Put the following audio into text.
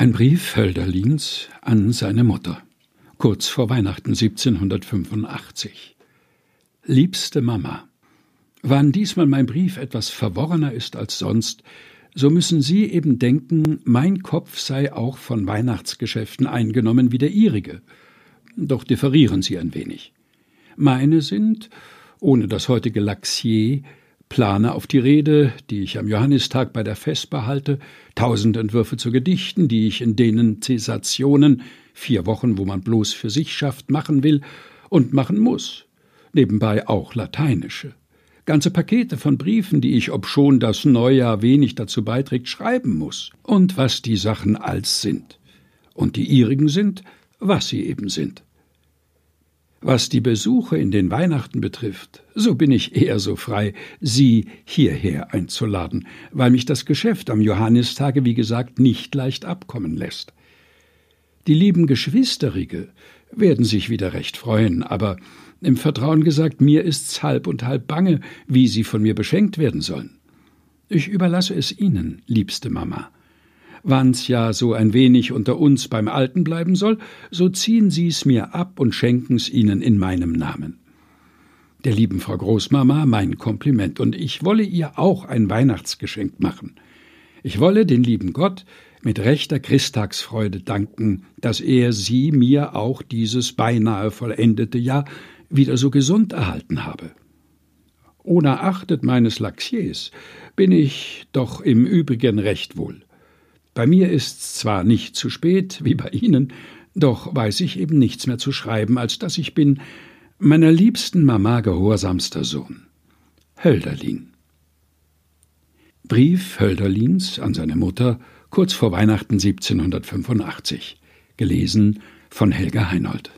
Ein Brief Hölderlins an seine Mutter, kurz vor Weihnachten 1785. Liebste Mama, wann diesmal mein Brief etwas verworrener ist als sonst, so müssen Sie eben denken, mein Kopf sei auch von Weihnachtsgeschäften eingenommen wie der Ihrige. Doch differieren sie ein wenig. Meine sind, ohne das heutige Laxier, plane auf die Rede, die ich am Johannistag bei der Vesper halte, tausend Entwürfe zu Gedichten, die ich in denen Zäsationen, vier Wochen, wo man bloß für sich schafft, machen will und machen muss. Nebenbei auch lateinische. Ganze Pakete von Briefen, die ich, obschon das Neujahr wenig dazu beiträgt, schreiben muss. Und was die Sachen als sind. Und die ihrigen sind, was sie eben sind. Was die Besuche in den Weihnachten betrifft, so bin ich eher so frei, Sie hierher einzuladen, weil mich das Geschäft am Johannistage, wie gesagt, nicht leicht abkommen lässt. Die lieben Geschwisterige werden sich wieder recht freuen, aber im Vertrauen gesagt, mir ist's halb und halb bange, wie sie von mir beschenkt werden sollen. Ich überlasse es Ihnen, liebste Mama. Wann's ja so ein wenig unter uns beim Alten bleiben soll, so ziehen Sie's mir ab und schenken's Ihnen in meinem Namen. Der lieben Frau Großmama mein Kompliment, und ich wolle ihr auch ein Weihnachtsgeschenk machen. Ich wolle den lieben Gott mit rechter Christtagsfreude danken, dass er sie mir auch dieses beinahe vollendete Jahr wieder so gesund erhalten habe. Ohne achtet meines Laxiers bin ich doch im Übrigen recht wohl. Bei mir ist's zwar nicht zu spät, wie bei Ihnen, doch weiß ich eben nichts mehr zu schreiben, als dass ich bin meiner liebsten Mama gehorsamster Sohn. Hölderlin. Brief Hölderlins an seine Mutter kurz vor Weihnachten 1785. Gelesen von Helga Heinold.